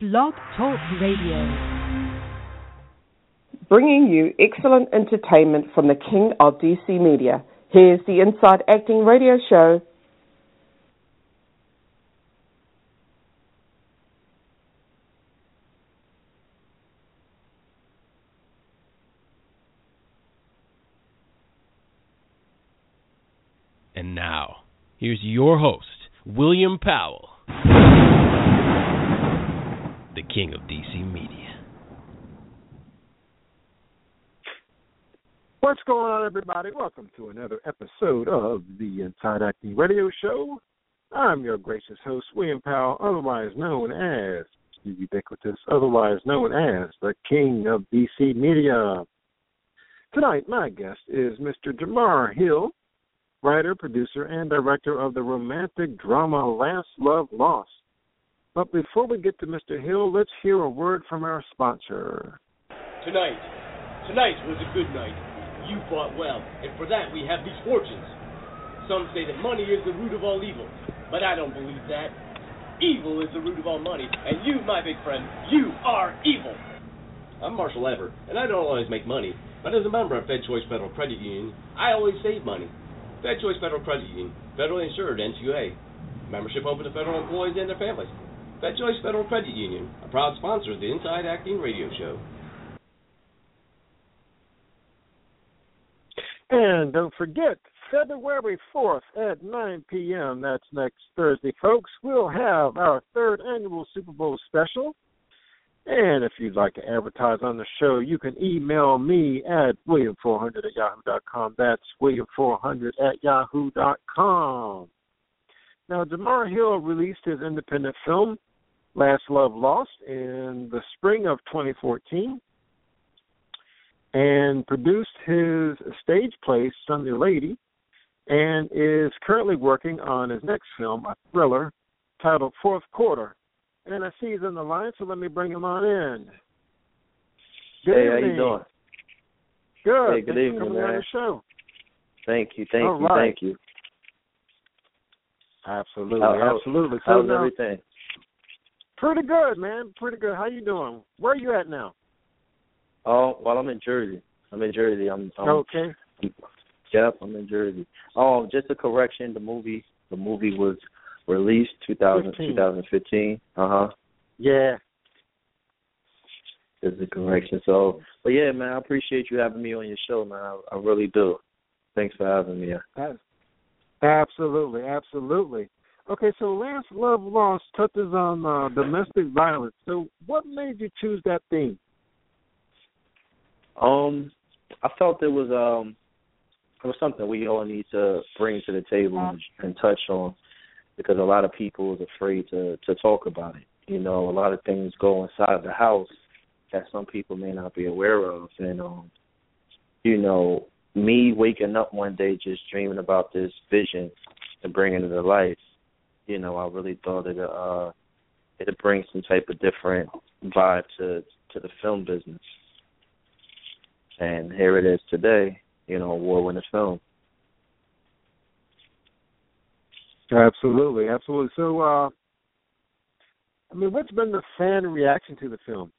Blog Talk Radio. Bringing you excellent entertainment from the King of DC Media. Here's the Inside Acting Radio Show. And now, here's your host, William Powell, the King of DC Media. What's going on, everybody? Welcome to another episode of the Inside Acting Radio Show. I'm your gracious host, William Powell, otherwise known as the ubiquitous, otherwise known as the King of DC Media. Tonight, my guest is Mr. Jahmar Hill, writer, producer, and director of the romantic drama Last Love Lost. But before we get to Mr. Hill, let's hear a word from our sponsor. Tonight, tonight was a good night. You fought well, and for that we have these fortunes. Some say that money is the root of all evil, but I don't believe that. Evil is the root of all money, and you, my big friend, you are evil. I'm Marshall Everett, and I don't always make money, but as a member of Fed Choice Federal Credit Union, I always save money. Fed Choice Federal Credit Union, federally insured NCUA. Membership open to federal employees and their families. Fed Choice Federal Credit Union, a proud sponsor of the Inside Acting Radio Show. And don't forget, February 4th at 9 p.m., that's next Thursday, folks, we'll have our third annual Super Bowl special. And if you'd like to advertise on the show, you can email me at william400 at yahoo.com. That's william400 at yahoo.com. Now, Jahmar Hill released his independent film, Last Love Lost, in the spring of 2014 and produced his stage play, Sunday Lady, and is currently working on his next film, a thriller titled Fourth Quarter. And I see he's on the line, so let me bring him on in. Good hey, how you doing? Good. Hey, good Thanks evening, for coming on man. the show. Thank you, thank All you, right. thank you. Absolutely, how- absolutely. So How's now, everything? Pretty good, man. Pretty good. How you doing? Where are you at now? Oh, well, I'm in Jersey. I'm in Jersey. I'm, I'm okay. Yep, I'm in Jersey. Oh, just a correction. The movie, the movie was released 2000, 15. 2015. Uh huh. Yeah. Just a correction. So, but yeah, man, I appreciate you having me on your show, man. I, I really do. Thanks for having me. Absolutely, absolutely. Okay, so Last Love Lost touches on uh, domestic violence. So, what made you choose that theme? Um, I felt it was um, it was something we all need to bring to the table and, and touch on because a lot of people is afraid to to talk about it. You know, a lot of things go inside of the house that some people may not be aware of, and um, you know, me waking up one day just dreaming about this vision and bringing it to life. You know, I really thought it uh it'd bring some type of different vibe to to the film business and here it is today. You know, award-winning film. Absolutely, absolutely. So, uh, I mean, what's been the fan reaction to the film?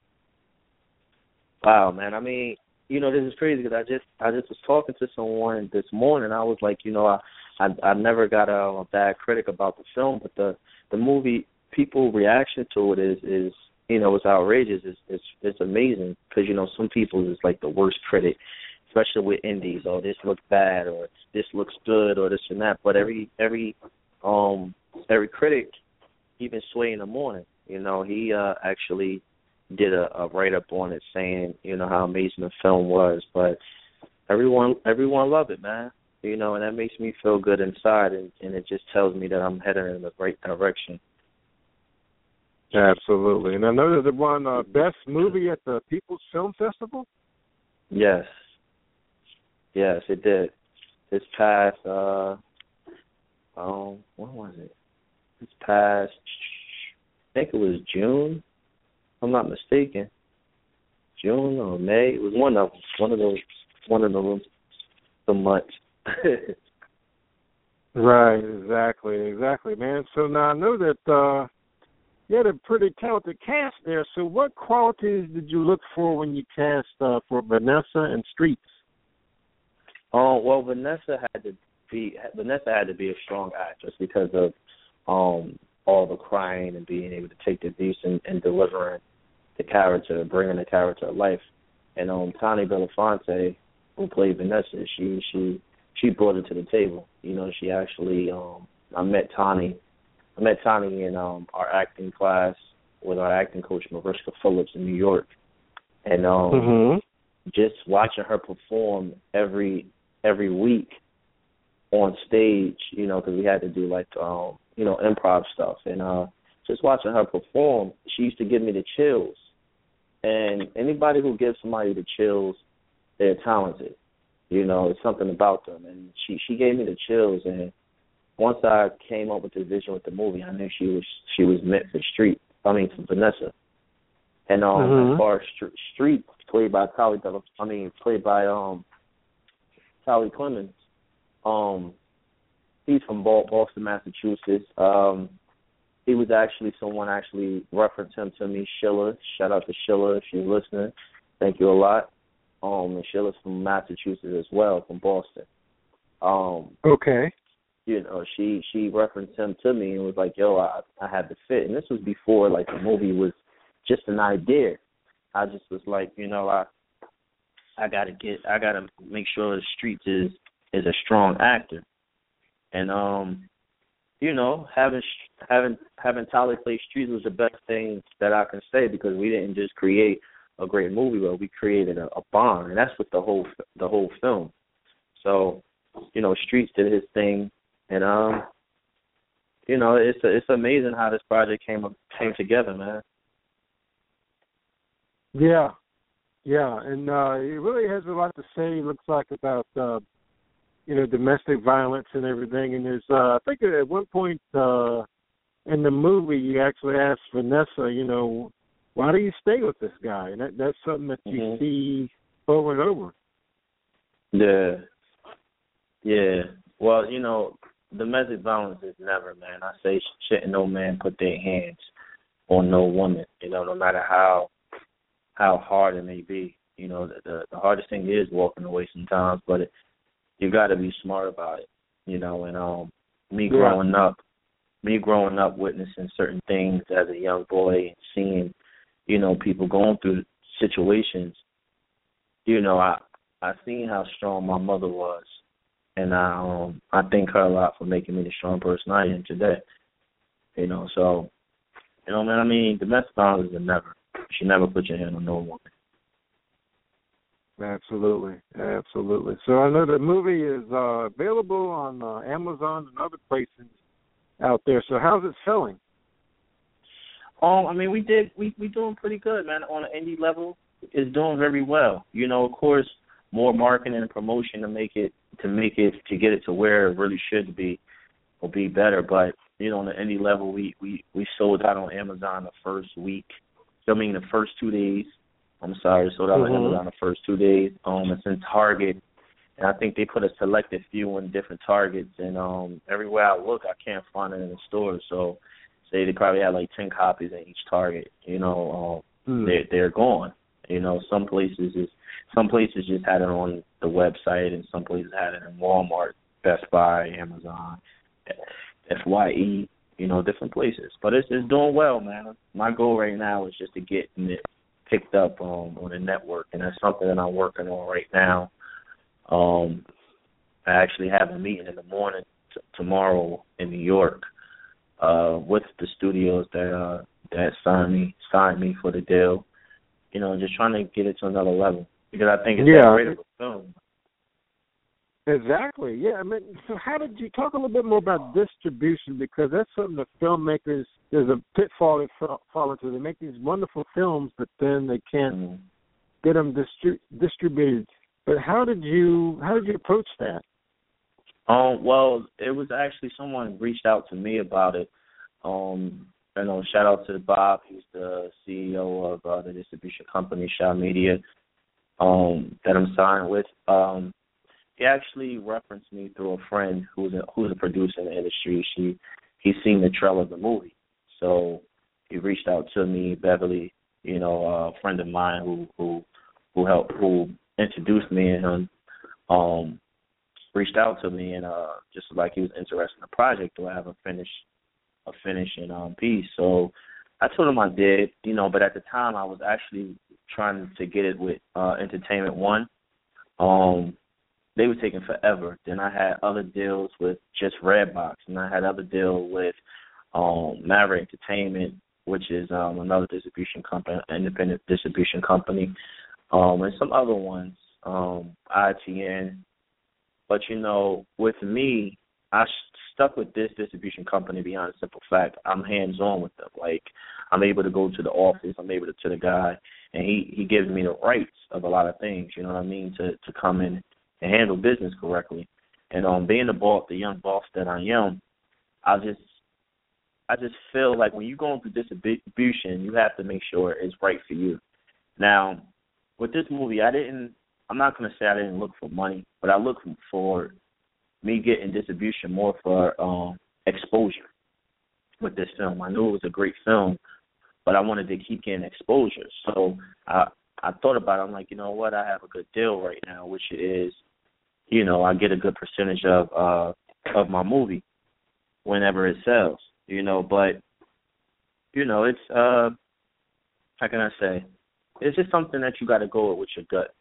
Wow, man. I mean, you know, this is crazy because I just I just was talking to someone this morning. I was like, you know, I I, I never got a, a bad critic about the film, but the the movie people reaction to it is is you know it's outrageous. It's it's it's amazing because you know some people is like the worst critic, especially with indies. Oh, this looks bad, or this looks good, or this and that. But every every um every critic, even Sway in the morning, you know, he uh actually did a, a write up on it saying you know how amazing the film was. But everyone everyone loved it, man. You know, and that makes me feel good inside, and, and it just tells me that I'm heading in the right direction. Absolutely. And I know that it won uh, Best Movie at the People's Film Festival. Yes. Yes, it did. This past uh um when was it? This past I think it was June. If I'm not mistaken. June or May. It was one of them. One of those one of those the months. Right, exactly, exactly, man. So now I know that uh you had a pretty talented cast there. So, what qualities did you look for when you cast uh, for Vanessa and Streets? Oh well, Vanessa had to be Vanessa had to be a strong actress because of um all the crying and being able to take the abuse and, and delivering the character, bringing the character to life. And um, Toni Belafonte, who played Vanessa, she she she brought it to the table. You know, she actually um I met Toni I met Toni in um our acting class with our acting coach Mariska Phillips in New York. And um mm-hmm. just watching her perform every every week on stage, you know, because we had to do like um, you know, improv stuff and uh just watching her perform, she used to give me the chills. And anybody who gives somebody the chills, they're talented. You know, it's something about them. And she she gave me the chills and once I came up with the vision with the movie, I knew she was she was meant for Street. I mean for Vanessa. And um mm-hmm. as far as Street played by Talli I mean played by um Talli Clemons. Um, he's from Boston, Massachusetts. Um, he was actually someone actually referenced him to me, Sheila. Shout out to Sheila if you're listening. Thank you a lot. Um, and Sheila's from Massachusetts as well, from Boston. Um, okay. You know, she she referenced him to me and was like, "Yo, I I had to fit." And this was before like the movie was just an idea. I just was like, you know, I I gotta get I gotta make sure the streets is is a strong actor, and um, you know, having having having Tyler play streets was the best thing that I can say because we didn't just create a great movie, but we created a, a bond, and that's what the whole the whole film. So, you know, Streets did his thing, and um, you know, it's a, it's amazing how this project came came together, man. Yeah, yeah, and uh, it really has a lot to say. It looks like about uh, you know domestic violence and everything. And there's uh, I think at one point uh, in the movie you actually asked Vanessa, you know, why do you stay with this guy? And that, that's something that you mm-hmm. see over and over. Yeah, yeah. Well, you know, domestic violence is never, man. I say shouldn't no man put their hands on no woman. You know, no matter how how hard it may be. You know, the the, the hardest thing is walking away sometimes, but it, you got to be smart about it. You know, and um, me growing yeah. up, me growing up witnessing certain things as a young boy and seeing, you know, people going through situations. You know, I I seen how strong my mother was, and I um I thank her a lot for making me the strong person I am today. You know, so you know, man. I mean, domestic violence is never. You should never put your hand on no woman. Absolutely, absolutely. So I know the movie is uh, available on uh, Amazon and other places out there. So how's it selling? Um, I mean, we did we we doing pretty good, man. On an indie level, it's doing very well. You know, of course, more marketing and promotion to make it to make it to get it to where it really should be will be better. But you know, on the indie level, we we we sold out on Amazon the first week I mean the first two days. I'm sorry, sold out mm-hmm. on the first two days. Um, it's in Target, and I think they put a selected few in different Targets. And um, everywhere I look, I can't find it in the stores. So, say they probably had like ten copies in each Target. You know, um, mm. they're they're gone. You know, some places is some places just had it on the website, and some places had it in Walmart, Best Buy, Amazon, Fye you know, different places. But it's it's doing well, man. My goal right now is just to get it picked up um, on the network, and that's something that I'm working on right now. Um, I actually have a meeting in the morning t- tomorrow in New York uh, with the studios that uh, that signed me signed me for the deal. You know, just trying to get it to another level because I think it's yeah. great of a film. Exactly. Yeah. I mean, so how did you talk a little bit more about distribution? Because that's something that filmmakers there's a pitfall they fall into. They make these wonderful films, but then they can't mm. get them distri- distributed. But how did you how did you approach that? Um. Well, it was actually someone reached out to me about it. Um. You know, shout out to Bob. He's the CEO of uh, the distribution company Shaw Media. Um, that I'm signed with. Um, he actually referenced me through a friend who's a who's a producer in the industry. She he's seen the trailer of the movie, so he reached out to me, Beverly, you know, a friend of mine who who who helped who introduced me and him um reached out to me and uh just like he was interested in the project I have a finish a finishing um piece. So I told him I did, you know, but at the time I was actually trying to get it with uh Entertainment One. Um they were taking forever. Then I had other deals with just Redbox and I had other deal with um Maverick Entertainment, which is um another distribution company independent distribution company. Um and some other ones, um, ITN. But you know, with me, I stuck with this distribution company beyond a simple fact. I'm hands on with them. Like I'm able to go to the office, I'm able to to the guy and he he gives me the rights of a lot of things, you know what I mean, to to come in and handle business correctly. And um being the boss the young boss that I am, I just I just feel like when you're going through distribution, you have to make sure it's right for you. Now, with this movie, I didn't. I'm not going to say I didn't look for money, but I looked for me getting distribution more for um, exposure with this film. I knew it was a great film, but I wanted to keep getting exposure. So I I thought about it. I'm like, you know what? I have a good deal right now, which is, you know, I get a good percentage of uh of my movie whenever it sells. You know, but you know, it's uh how can I say? It's just something that you got to go with, with your gut.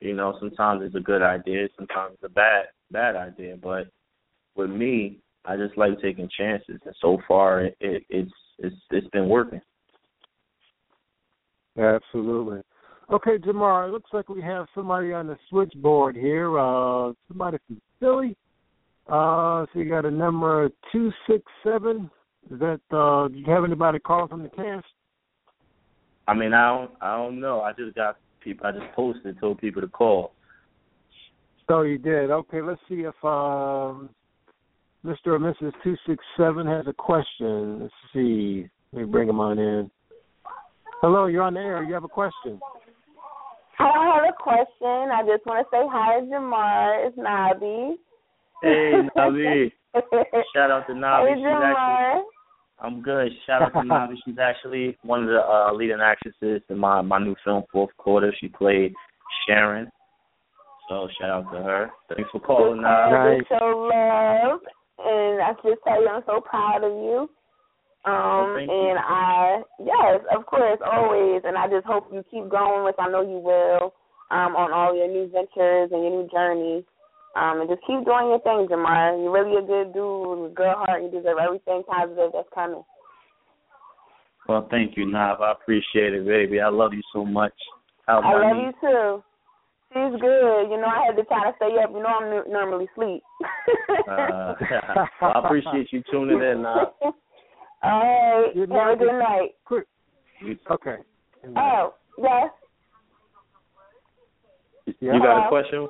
You know, sometimes it's a good idea, sometimes it's a bad bad idea. But with me, I just like taking chances, and so far it, it it's it's it's been working. Absolutely. Okay, Jahmar, it looks like we have somebody on the switchboard here. Uh somebody from Philly. Uh so you got a number two six seven. Is that uh do you have anybody calling from the cast? I mean I don't I don't know. I just got people I just posted and told people to call. So you did. Okay, let's see if um Mr. or Mrs. two six seven has a question. Let's see. Let me bring him on in. Hello, you're on the air. You have a question. I have a question. I just want to say hi, to Jahmar. It's Nabi. Hey, Nabi. Shout out to Nabi. Hey, She's Jahmar. actually I'm good. Shout out to Navi. She's actually one of the uh, leading actresses in my my new film Fourth Quarter. She played Sharon. So shout out to her. Thanks for calling. Just Uh, wanted to show love, and I just tell you I'm so proud of you. Um, Oh, thank you. and I, yes, of course, always. And I just hope you keep going, which I know you will, um, on all your new ventures and your new journey. Um, and just keep doing your thing, Jahmar. You're really a good dude with a good heart. You deserve everything positive that's coming. well, thank you, Nav. I appreciate it, baby. I love you so much. How's I love knee? you too. She's good. You know, I had to try to stay up. You know, I'm n- normally sleep. Uh, I appreciate you tuning in. Uh, All right. Good Have a good night. Quick. Okay. Oh, yes. you got a question?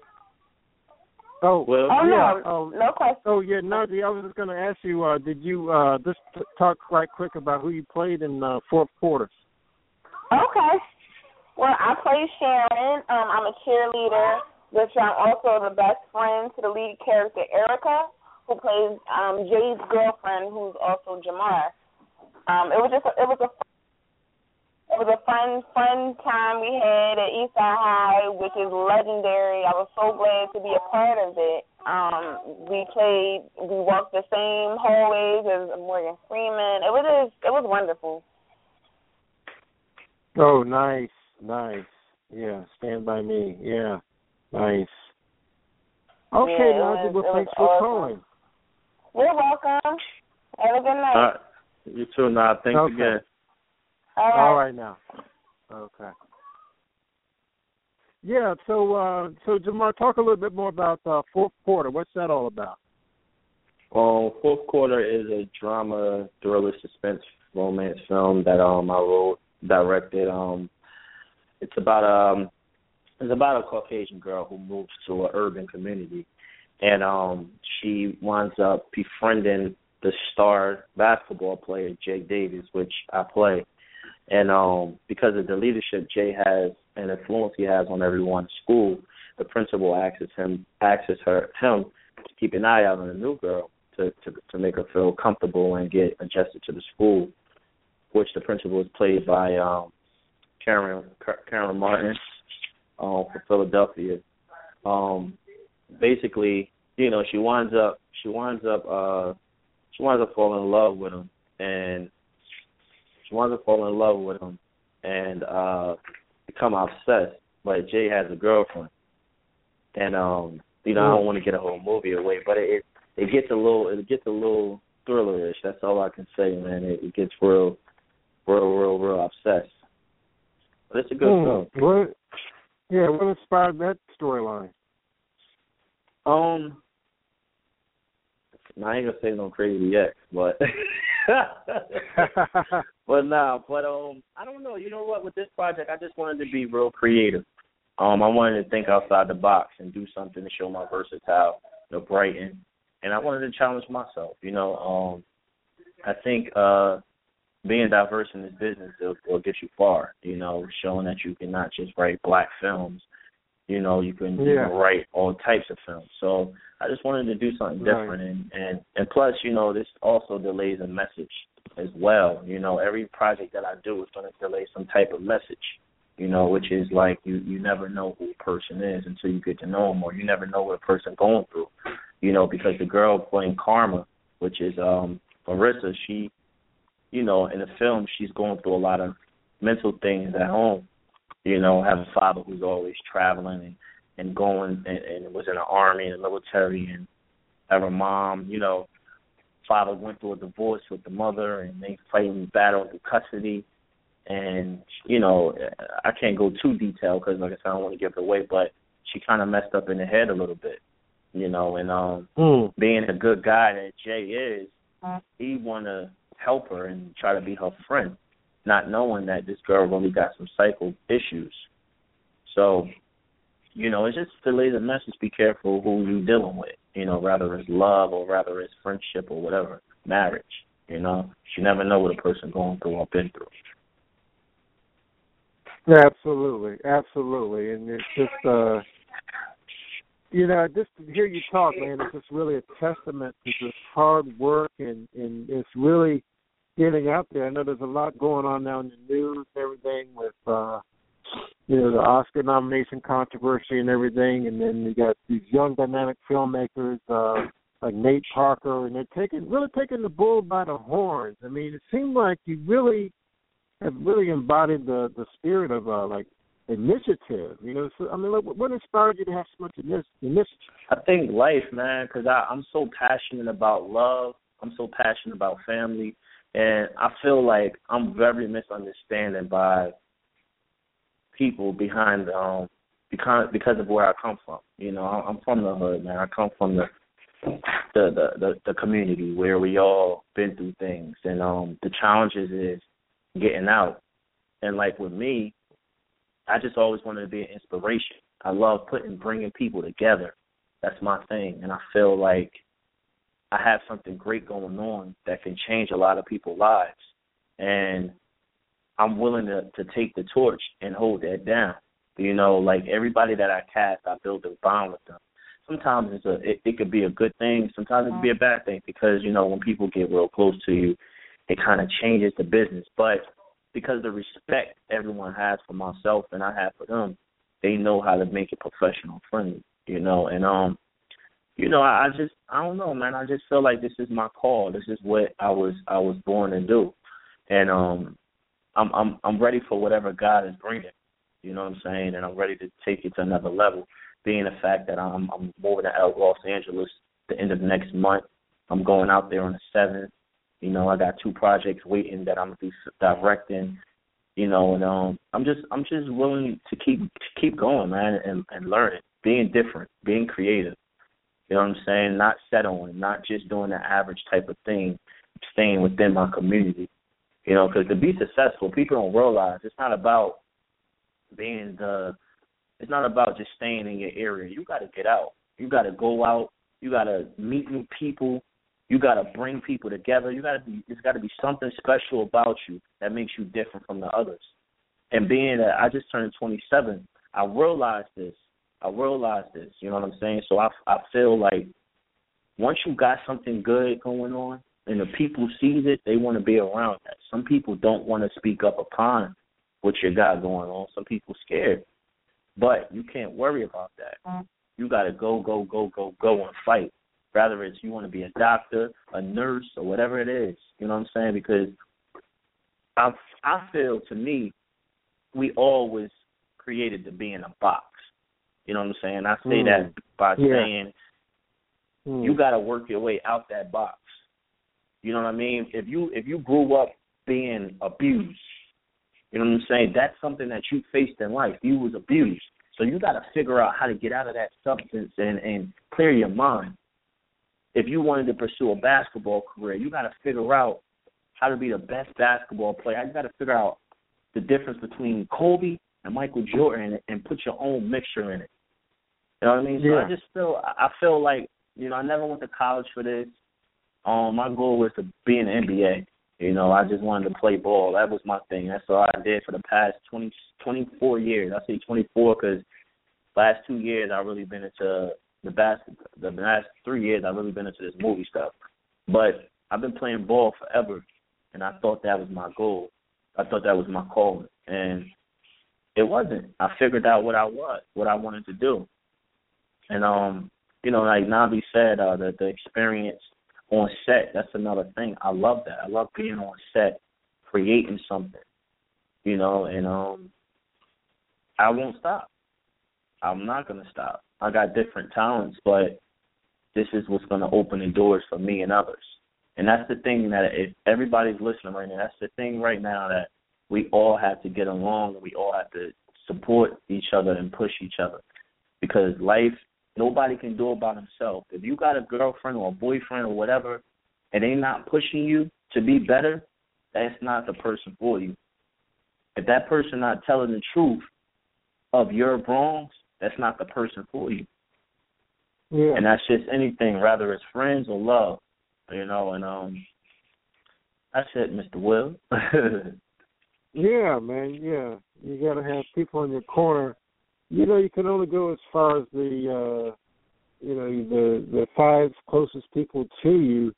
Oh, Well, Oh, yeah. no. Oh, No question. oh yeah, Nazi. I was just going to ask you. Uh, did you uh, just t- talk right quick about who you played in uh, fourth quarter? Okay. Well, I play Sharon. Um, I'm a cheerleader, which I'm also the best friend to the lead character, Erica, who plays um, Jay's girlfriend, who's also Jahmar. Um, it was just a, it was a it was a fun fun time we had at Eastside High, which is legendary. I was so glad to be a part of it. Um, we played, we walked the same hallways as Morgan Freeman. It was just, it was wonderful. Oh, nice, nice. Yeah, Stand by Me. Yeah, nice. Okay, Yeah, it Nazi. was- Well, thanks for awesome. calling. You're welcome. Have a good night. Uh, you too, Nav. Thanks Okay. again. All right. All right now. Okay. Yeah. So, uh, so Jahmar, talk a little bit more about uh, fourth quarter. What's that all about? Well, fourth quarter is a drama, thriller, suspense, romance film that um I wrote, directed. Um, it's about um, it's about a Caucasian girl who moves to an urban community, and um, she winds up befriending the star basketball player Jake Davis, which I play, and um, because of the leadership Jay has and influence he has on everyone school, the principal asks him asks her him to keep an eye out on the new girl to, to to make her feel comfortable and get adjusted to the school. which the principal is played by um, Karen Karen Martin um, for Philadelphia. Um, basically, you know, she winds up she winds up uh, she winds up falling in love with him, and she winds up falling in love with him, and uh, become obsessed. But Jay has a girlfriend, and um, you know, I don't want to get a whole movie away, but it it gets a little it gets a little thrillerish. That's all I can say, man. It, it gets real, real, real, real obsessed. But it's a good hmm. film. What? Yeah, what inspired that storyline? Um, I ain't gonna say no crazy yet, but but nah, but um, I don't know. You know what? With this project, I just wanted to be real creative. Um, I wanted to think outside the box and do something to show my versatile, know, brighten, and I wanted to challenge myself. You know, um, I think uh, being diverse in this business will, will get you far. You know, showing that you can not just write black films. You know, you can, yeah. you know, write all types of films. So I just wanted to do something different, right. and and and plus, you know, this also delays a message as well. You know, every project that I do is going to delay some type of message you know, which is like you you never know who a person is until you get to know them, or you never know what a person going through, you know, because the girl playing Karma, which is um Marissa, she, you know, in the film she's going through a lot of mental things at home, you know, have a father who's always traveling and and going and, and was in the army and the military and have a mom, you know, father went through a divorce with the mother and they fighting battle through custody and you know I can't go too detailed because like I said I don't want to give it away, but she kind of messed up in the head a little bit, you know, and um mm. being a good guy that Jay is, he want to help her and try to be her friend, not knowing that this girl really got some psycho issues. So, you know, it's just to lay the message: be careful who you dealing with. You know, rather it's love or rather it's friendship or whatever, marriage. You know, you never know what a person going through or been through. Absolutely, absolutely, and it's just uh, you know, just to hear you talk, man, it's just really a testament to just hard work and and it's really getting out there. I know there's a lot going on now in the news, everything with uh, you know the Oscar nomination controversy and everything, and then you got these young dynamic filmmakers uh, like Nate Parker, and they're taking really taking the bull by the horns. I mean, it seemed like you really have really embodied the the spirit of uh, like initiative. You know, so, I mean, like, what inspired you to have so much initiative? I think life, man, because I'm so passionate about love. I'm so passionate about family, and I feel like I'm very misunderstanding by people behind um because because of where I come from. You know, I'm from the hood, man. I come from the the the the, the community where we all been through things, and um the challenges is getting out. And like with me, I just always wanted to be an inspiration. I love putting bringing people together. That's my thing, and I feel like I have something great going on that can change a lot of people's lives. And I'm willing to to take the torch and hold that down. You know, like everybody that I cast, I build a bond with them. Sometimes it's a it, it could be a good thing. Sometimes it could be a bad thing because you know when people get real close to you, it kind of changes the business. But because the respect everyone has for myself and I have for them, they know how to make it professional friendly, you know. And um, you know, I, I just I don't know, man. I just feel like this is my call. This is what I was I was born to do, and um, I'm I'm I'm ready for whatever God is bringing. You know what I'm saying? And I'm ready to take it to another level. Being the fact that I'm I'm moving to Los Angeles the end of next month. I'm going out there on the seventh. You know, I got two projects waiting that I'm gonna be directing. You know, and um, I'm just I'm just willing to keep to keep going, man, and and learning, being different, being creative. You know what I'm saying? Not settling, not just doing the average type of thing, staying within my community. You know, because to be successful, people don't realize it's not about being the. It's not about just staying in your area. You got to get out. You got to go out. You got to meet new people. You got to bring people together. You got to be. There's got to be something special about you that makes you different from the others. And being that I just turned 27, I realized this. I realized this. You know what I'm saying? So I I feel like once you got something good going on, and the people sees it, they want to be around that. Some people don't want to speak up upon what you got going on. Some people scared, but you can't worry about that. You got to go, go, go, go, go and fight. Rather it's you want to be a doctor, a nurse, or whatever it is. You know what I'm saying? Because I I feel to me, we all was created to be in a box. You know what I'm saying? I say Mm. that by Yeah. saying Hmm. you got to work your way out that box. You know what I mean? If you if you grew up being abused, you know what I'm saying? That's something that you faced in life. You was abused, so you got to figure out how to get out of that substance and and clear your mind. If you wanted to pursue a basketball career, you got to figure out how to be the best basketball player. You got to figure out the difference between Kobe and Michael Jordan and put your own mixture in it. You know what I mean? So Yeah. I just feel I feel like you know I never went to college for this. Um, my goal was to be in the NBA. You know, I just wanted to play ball. That was my thing. That's all I did for the past twenty twenty four years. I say 24 because last two years I've really been into the basketball. The last three years I've really been into this movie stuff. But I've been playing ball forever, and I thought that was my goal. I thought that was my calling, and it wasn't. I figured out what I was, what I wanted to do, and um, you know, like Nabi said, uh, the the experience on set. That's another thing. I love that. I love being on set, creating something, you know, and um, I won't stop. I'm not gonna stop. I got different talents, but this is what's gonna open the doors for me and others. And that's the thing that if everybody's listening right now, that's the thing right now that we all have to get along. We all have to support each other and push each other because life nobody can do it by themselves. If you got a girlfriend or a boyfriend or whatever, and they not pushing you to be better, that's not the person for you. If that person not telling the truth of your wrongs, that's not the person for you. Yeah. And that's just anything, whether it's friends or love, you know. And um, that's it, Mister Will. Yeah, man. Yeah, you got to have people in your corner. You know, you can only go as far as the, uh you know, the the five closest people to you,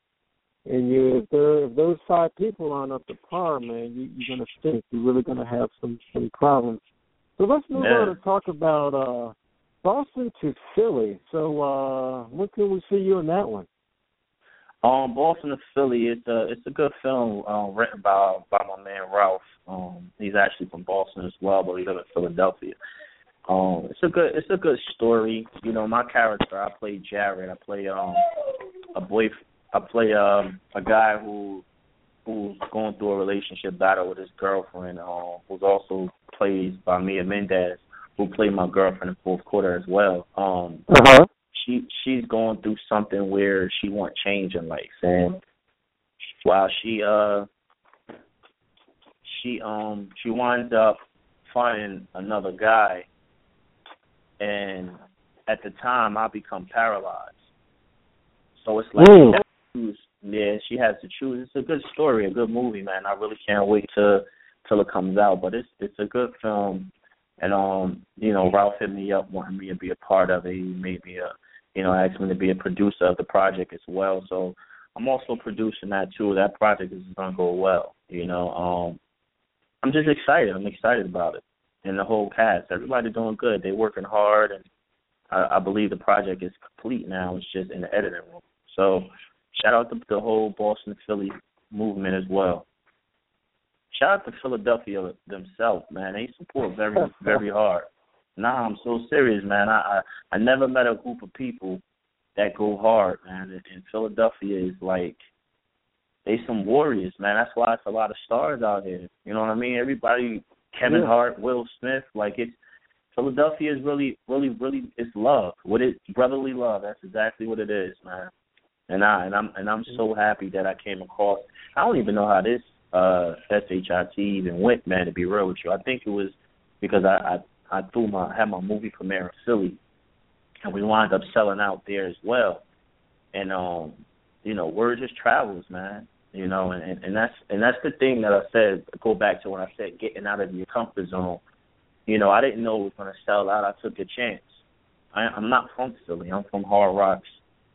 and you if there if those five people aren't up to par, man, you, you're gonna stink. You're really gonna have some some problems. So let's move Yeah. on and talk about uh Boston to Philly. So uh when can we see you in that one? Um, Boston to Philly. It's a it's a good film um, written by by my man Ralph. Um, he's actually from Boston as well, but he lives in Philadelphia. Um, it's a good it's a good story. You know, my character I play Jared. I play um a boy. I play um a guy who who's going through a relationship battle with his girlfriend. Um, who's also played by Mia Mendez, who played my girlfriend in fourth quarter as well. Um, Uh huh. she she's going through something where she want change in life and while she uh she um she winds up finding another guy and at the time I become paralyzed. So it's like Mm. she has to choose. yeah, she has to choose. It's a good story, a good movie, man. I really can't wait to till it comes out. But it's it's a good film and um, you know, Ralph hit me up wanting me to be a part of it. He made me a you know, asked me to be a producer of the project as well. So I'm also producing that too. That project is gonna go well. You know, um I'm just excited. I'm excited about it. And the whole cast. Everybody doing good. They're working hard and I, I believe the project is complete now. It's just in the editing room. So shout out to the whole Boston Philly movement as well. Shout out to Philadelphia themselves, man. They support very, very hard. Nah, I'm so serious, man. I, I I never met a group of people that go hard, man. And, and Philadelphia is like they some warriors, man. That's why it's a lot of stars out here. You know what I mean? Everybody, Kevin Yeah. Hart, Will Smith, like it's Philadelphia is really, really, really it's love. What it brotherly love. That's exactly what it is, man. And I and I'm and I'm so happy that I came across. I don't even know how this uh SHIT even went, man. To be real with you, I think it was because I I, I threw my had my movie premiere in Philly, and we wound up selling out there as well. And um, you know, word just travels, man. You know, and, and and that's and that's the thing that I said. Go back to when I said getting out of your comfort zone. You know, I didn't know it was going to sell out. I took a chance. I, I'm not from Philly. I'm from Hard Rocks,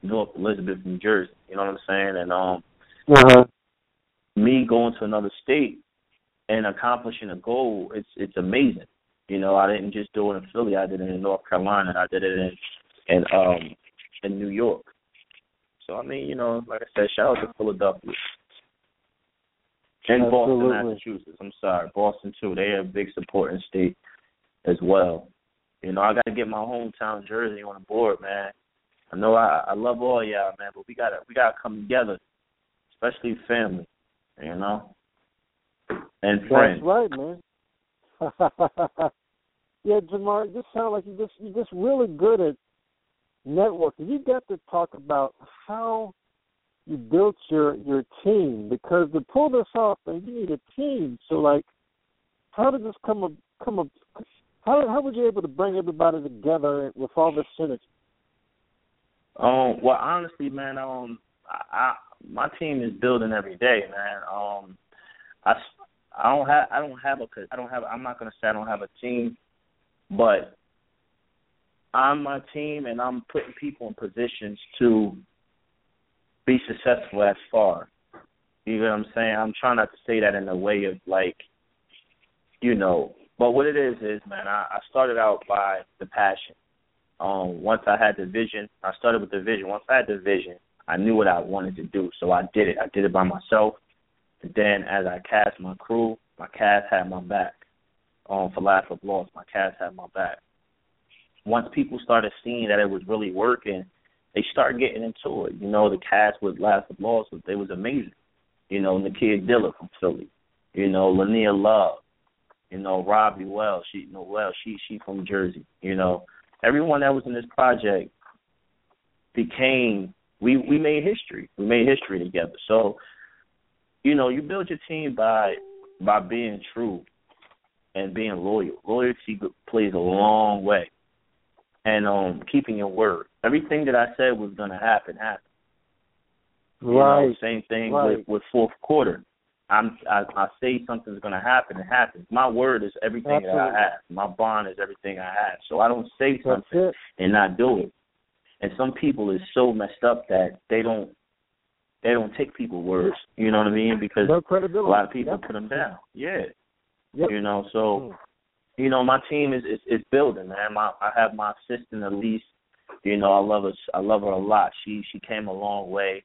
North Elizabeth, New Jersey. You know what I'm saying? And um, Uh-huh. Me going to another state and accomplishing a goal, it's it's amazing. You know, I didn't just do it in Philly. I did it in North Carolina. I did it in in um in New York. So I mean, you know, like I said, shout out to Philadelphia. And Absolutely. Boston, Massachusetts. I'm sorry, Boston too. They are a big supporting state as well. You know, I got to get my hometown Jersey on the board, man. I know I I love all y'all, man, but we gotta we gotta come together, especially family. You know, and friends. That's right, man. yeah, Jahmar, you just sound like you just you're just really good at networking. You got to talk about how you built your your team because to pull this off, man, you need a team. So, like, how did this come a, come a, how how were you able to bring everybody together with all this synergy? Um, well, honestly, man, um, I, I my team is building every day, man. Um, I I don't have I don't have a I don't have I'm not gonna say I don't have a team, but I'm my team and I'm putting people in positions to be successful as far. You know what I'm saying? I'm trying not to say that in a way of like, you know, but what it is is, man, I, I started out by the passion. Um, once I had the vision, I started with the vision. Once I had the vision, I knew what I wanted to do, so I did it. I did it by myself. And then as I cast my crew, my cast had my back. Um, for lack of loss, my cast had my back. Once people started seeing that it was really working, they start getting into it. You know, the cast with Last Love Lost they was amazing. You know, Nakia Dillard from Philly. You know, Lania Love. You know, Robbie Wells. She know well, she she from Jersey. You know. Everyone that was in this project became we we made history. We made history together. So, you know, you build your team by by being true and being loyal. Loyalty plays a long way. And um keeping your word. Everything that I said was gonna happen happened. You Right. know, same thing Right. with with fourth quarter. I'm I, I say something's gonna happen, it happens. My word is everything that I have. My bond is everything I have. So I don't say something and not do it. And some people is so messed up that they don't they don't take people's words. You know what I mean? Because No a lot of people put them down. Yeah. Yep. You know, so Mm. You know my team is is, is building, man. My I have my assistant Elise. You know, I love her. I love her a lot. She she came a long way.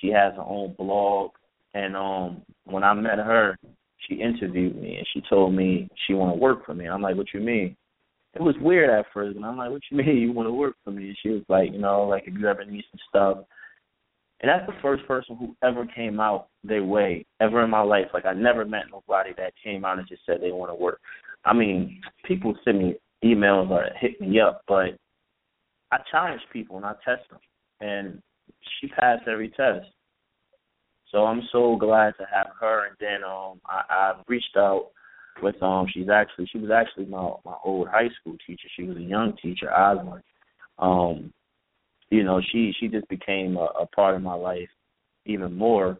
She has her own blog, and um, when I met her, she interviewed me and she told me she want to work for me. I'm like, what you mean? It was weird at first, and I'm like, what you mean you want to work for me? And she was like, you know, like if you ever need some stuff. And that's the first person who ever came out their way ever in my life. Like I never met nobody that came out and just said they want to work. I mean, people send me emails or hit me up, but I challenge people and I test them, and she passed every test. So I'm so glad to have her. And then um, I, I reached out with um, she's actually she was actually my my old high school teacher. She was a young teacher, Osborne. Um, you know, she she just became a, a part of my life even more.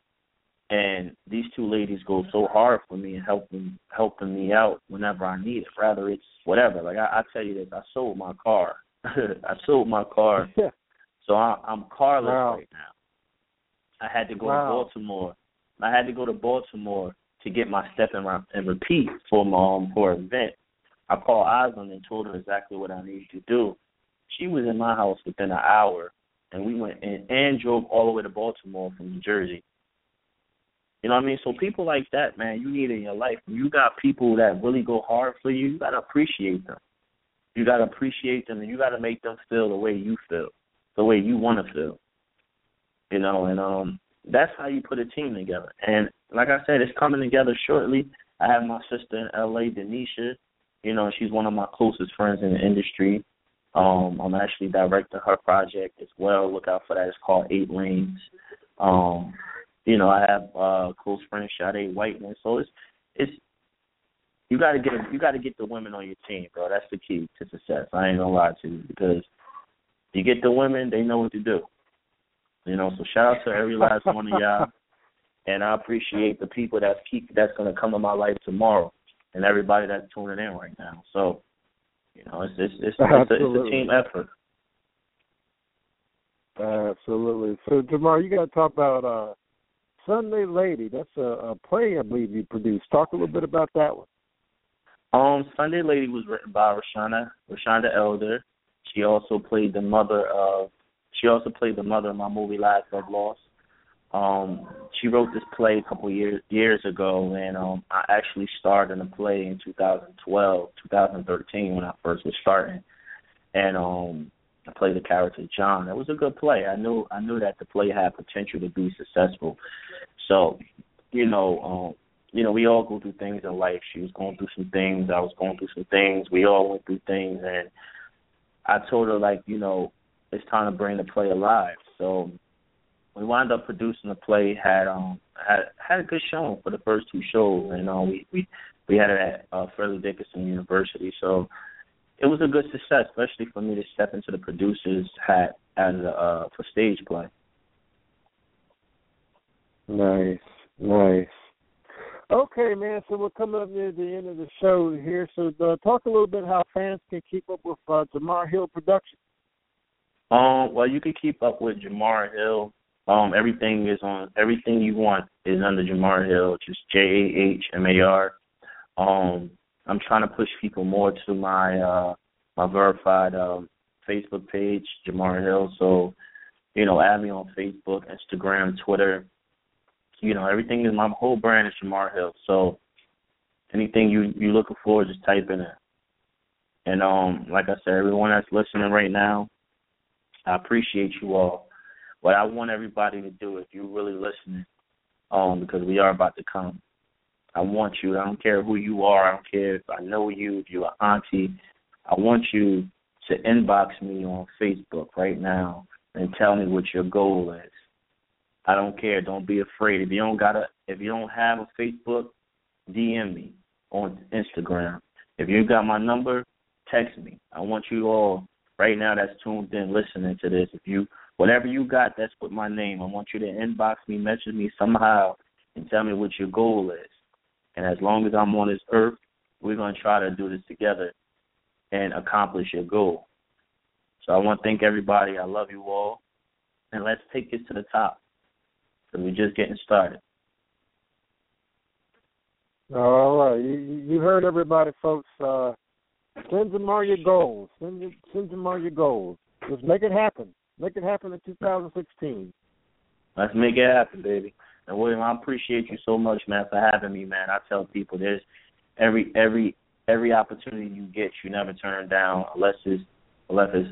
And these two ladies go so hard for me and helping helping me out whenever I need it. Rather it's whatever. Like I, I tell you this, I sold my car. I sold my car, Yeah. so I, I'm carless Wow. right now. I had to go Wow. to Baltimore. I had to go to Baltimore to get my step and, and repeat for my um, for event. I called Osmond and told her exactly what I needed to do. She was in my house within an hour, and we went and, and drove all the way to Baltimore from New Jersey. You know what I mean? So people like that, man, you need in your life. You got people that really go hard for you, you gotta appreciate them. You gotta appreciate them, and you gotta make them feel the way you feel, the way you want to feel. You know, and um, that's how you put a team together. And like I said, it's coming together shortly. I have my sister in LA, Denisha. You know, she's one of my closest friends in the industry. Um, I'm actually directing her project as well. Look out for that. It's called Eight Lanes. Um, you know, I have uh close friend Sade Whiteman. So it's it's you gotta get you gotta get the women on your team, bro. That's the key to success. I ain't gonna lie to you because you get the women, they know what to do. You know, so shout out to every last one of y'all. And I appreciate the people that's keep that's gonna come in my life tomorrow and everybody that's tuning in right now. So, you know, it's it's it's, it's, a, it's a team effort. Absolutely. So Jahmar, you got to talk about uh, Sunday Lady. That's a, a play I believe you produced. Talk a little bit about that one. Um, Sunday Lady was written by Rashonda Rashonda Elder. She also played the mother of she also played the mother of my movie Last Love Lost. Um, she wrote this play a couple years years ago, and um, I actually starred in the play in 2012, 2013 when I first was starting, and um, I played the character John. It was a good play. I knew I knew that the play had potential to be successful. So, you know, um, you know, we all go through things in life. She was going through some things. I was going through some things. We all went through things, and I told her like, you know, it's time to bring the play alive. So we wound up producing the play. had um had had a good showing for the first two shows, and uh, we we we had it at uh, Fairleigh Dickinson University. So it was a good success, especially for me to step into the producer's hat as a uh, for stage play. Nice, nice. Okay, man. So we're coming up near the end of the show here. So uh, talk a little bit how fans can keep up with uh, Jahmar Hill Productions. Um, well, you can keep up with Jahmar Hill um, everything is on. Everything you want is under Jahmar Hill, just J A H M A R. Um, I'm trying to push people more to my uh, my verified um, Facebook page, Jahmar Hill. So, you know, add me on Facebook, Instagram, Twitter. You know, everything is my whole brand is Jahmar Hill. So, anything you you looking for, just type in it. And um, like I said, everyone that's listening right now, I appreciate you all. What I want everybody to do, if you're really listening, um, because we are about to come, I want you. I don't care who you are. I don't care if I know you, if you're an auntie. I want you to inbox me on Facebook right now and tell me what your goal is. I don't care. Don't be afraid. If you don't got a, if you don't have a Facebook, DM me on Instagram. If you got my number, text me. I want you all right now that's tuned in listening to this. If you Whatever you got, that's with my name. I want you to inbox me, message me somehow, and tell me what your goal is. And as long as I'm on this earth, we're to try to do this together and accomplish your goal. So I want to thank everybody. I love you all. And let's take this to the top because we're just getting started. All right. You, you heard everybody, folks. Uh, send them all your goals. Send, send them all your goals. Just make it happen. Make it happen in 2016. Let's make it happen, baby. And William, I appreciate you so much, man, for having me, man. I tell people there's every every every opportunity you get, you never turn down unless it's unless it's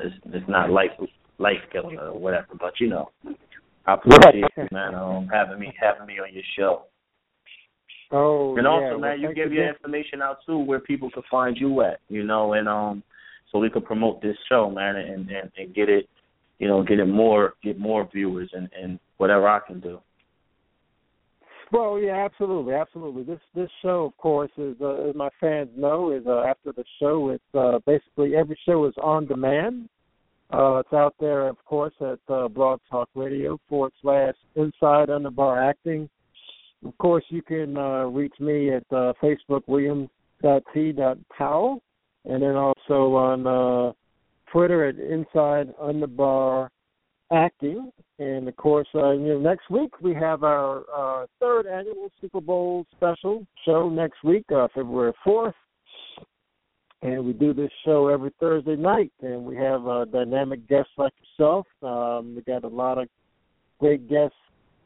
it's, it's not life life killing or whatever. But you know, I appreciate you, man, um, having me having me on your show. Oh, and also, yeah. man, well, you give your information out too, where people can find you at, you know, and um, so we could promote this show, man, and and, and get it you know, get it more, get more viewers, and and whatever I can do. Well, yeah, absolutely, absolutely. This this show, of course, is uh, as my fans know, is uh, after the show. It's uh, basically every show is on demand. Uh, it's out there, of course, at uh, Blog Talk Radio forward slash Inside Underbar Acting. Of course, you can uh, reach me at uh, Facebook William T. Powell, and then also on uh, Twitter at Inside Underbar Acting. And of course, uh, you know, next week we have our uh, third annual Super Bowl special show next week, February 4th. And we do this show every Thursday night, and we have uh, dynamic guests like yourself. Um, we got a lot of great guests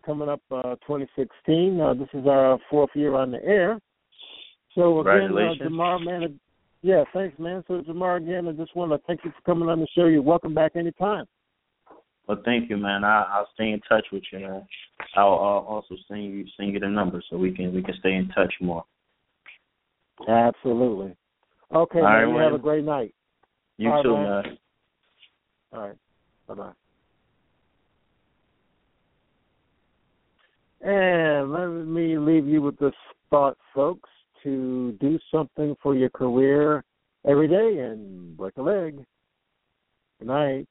coming up uh, 2016. Uh, this is our fourth year on the air. So again, uh, Jahmar, man, yeah, thanks, man. So Jahmar, again, I just want to thank you for coming on the show. You're welcome back anytime. Well, thank you, man. I, I'll stay in touch with you. Man. I'll, I'll also send you send you the number so we can we can stay in touch more. Absolutely. Okay, All man. right, you have a great night. You All right, too, man. man. All right. Bye bye. And let me leave you with this thought, folks, to do something for your career every day and break a leg. Good night.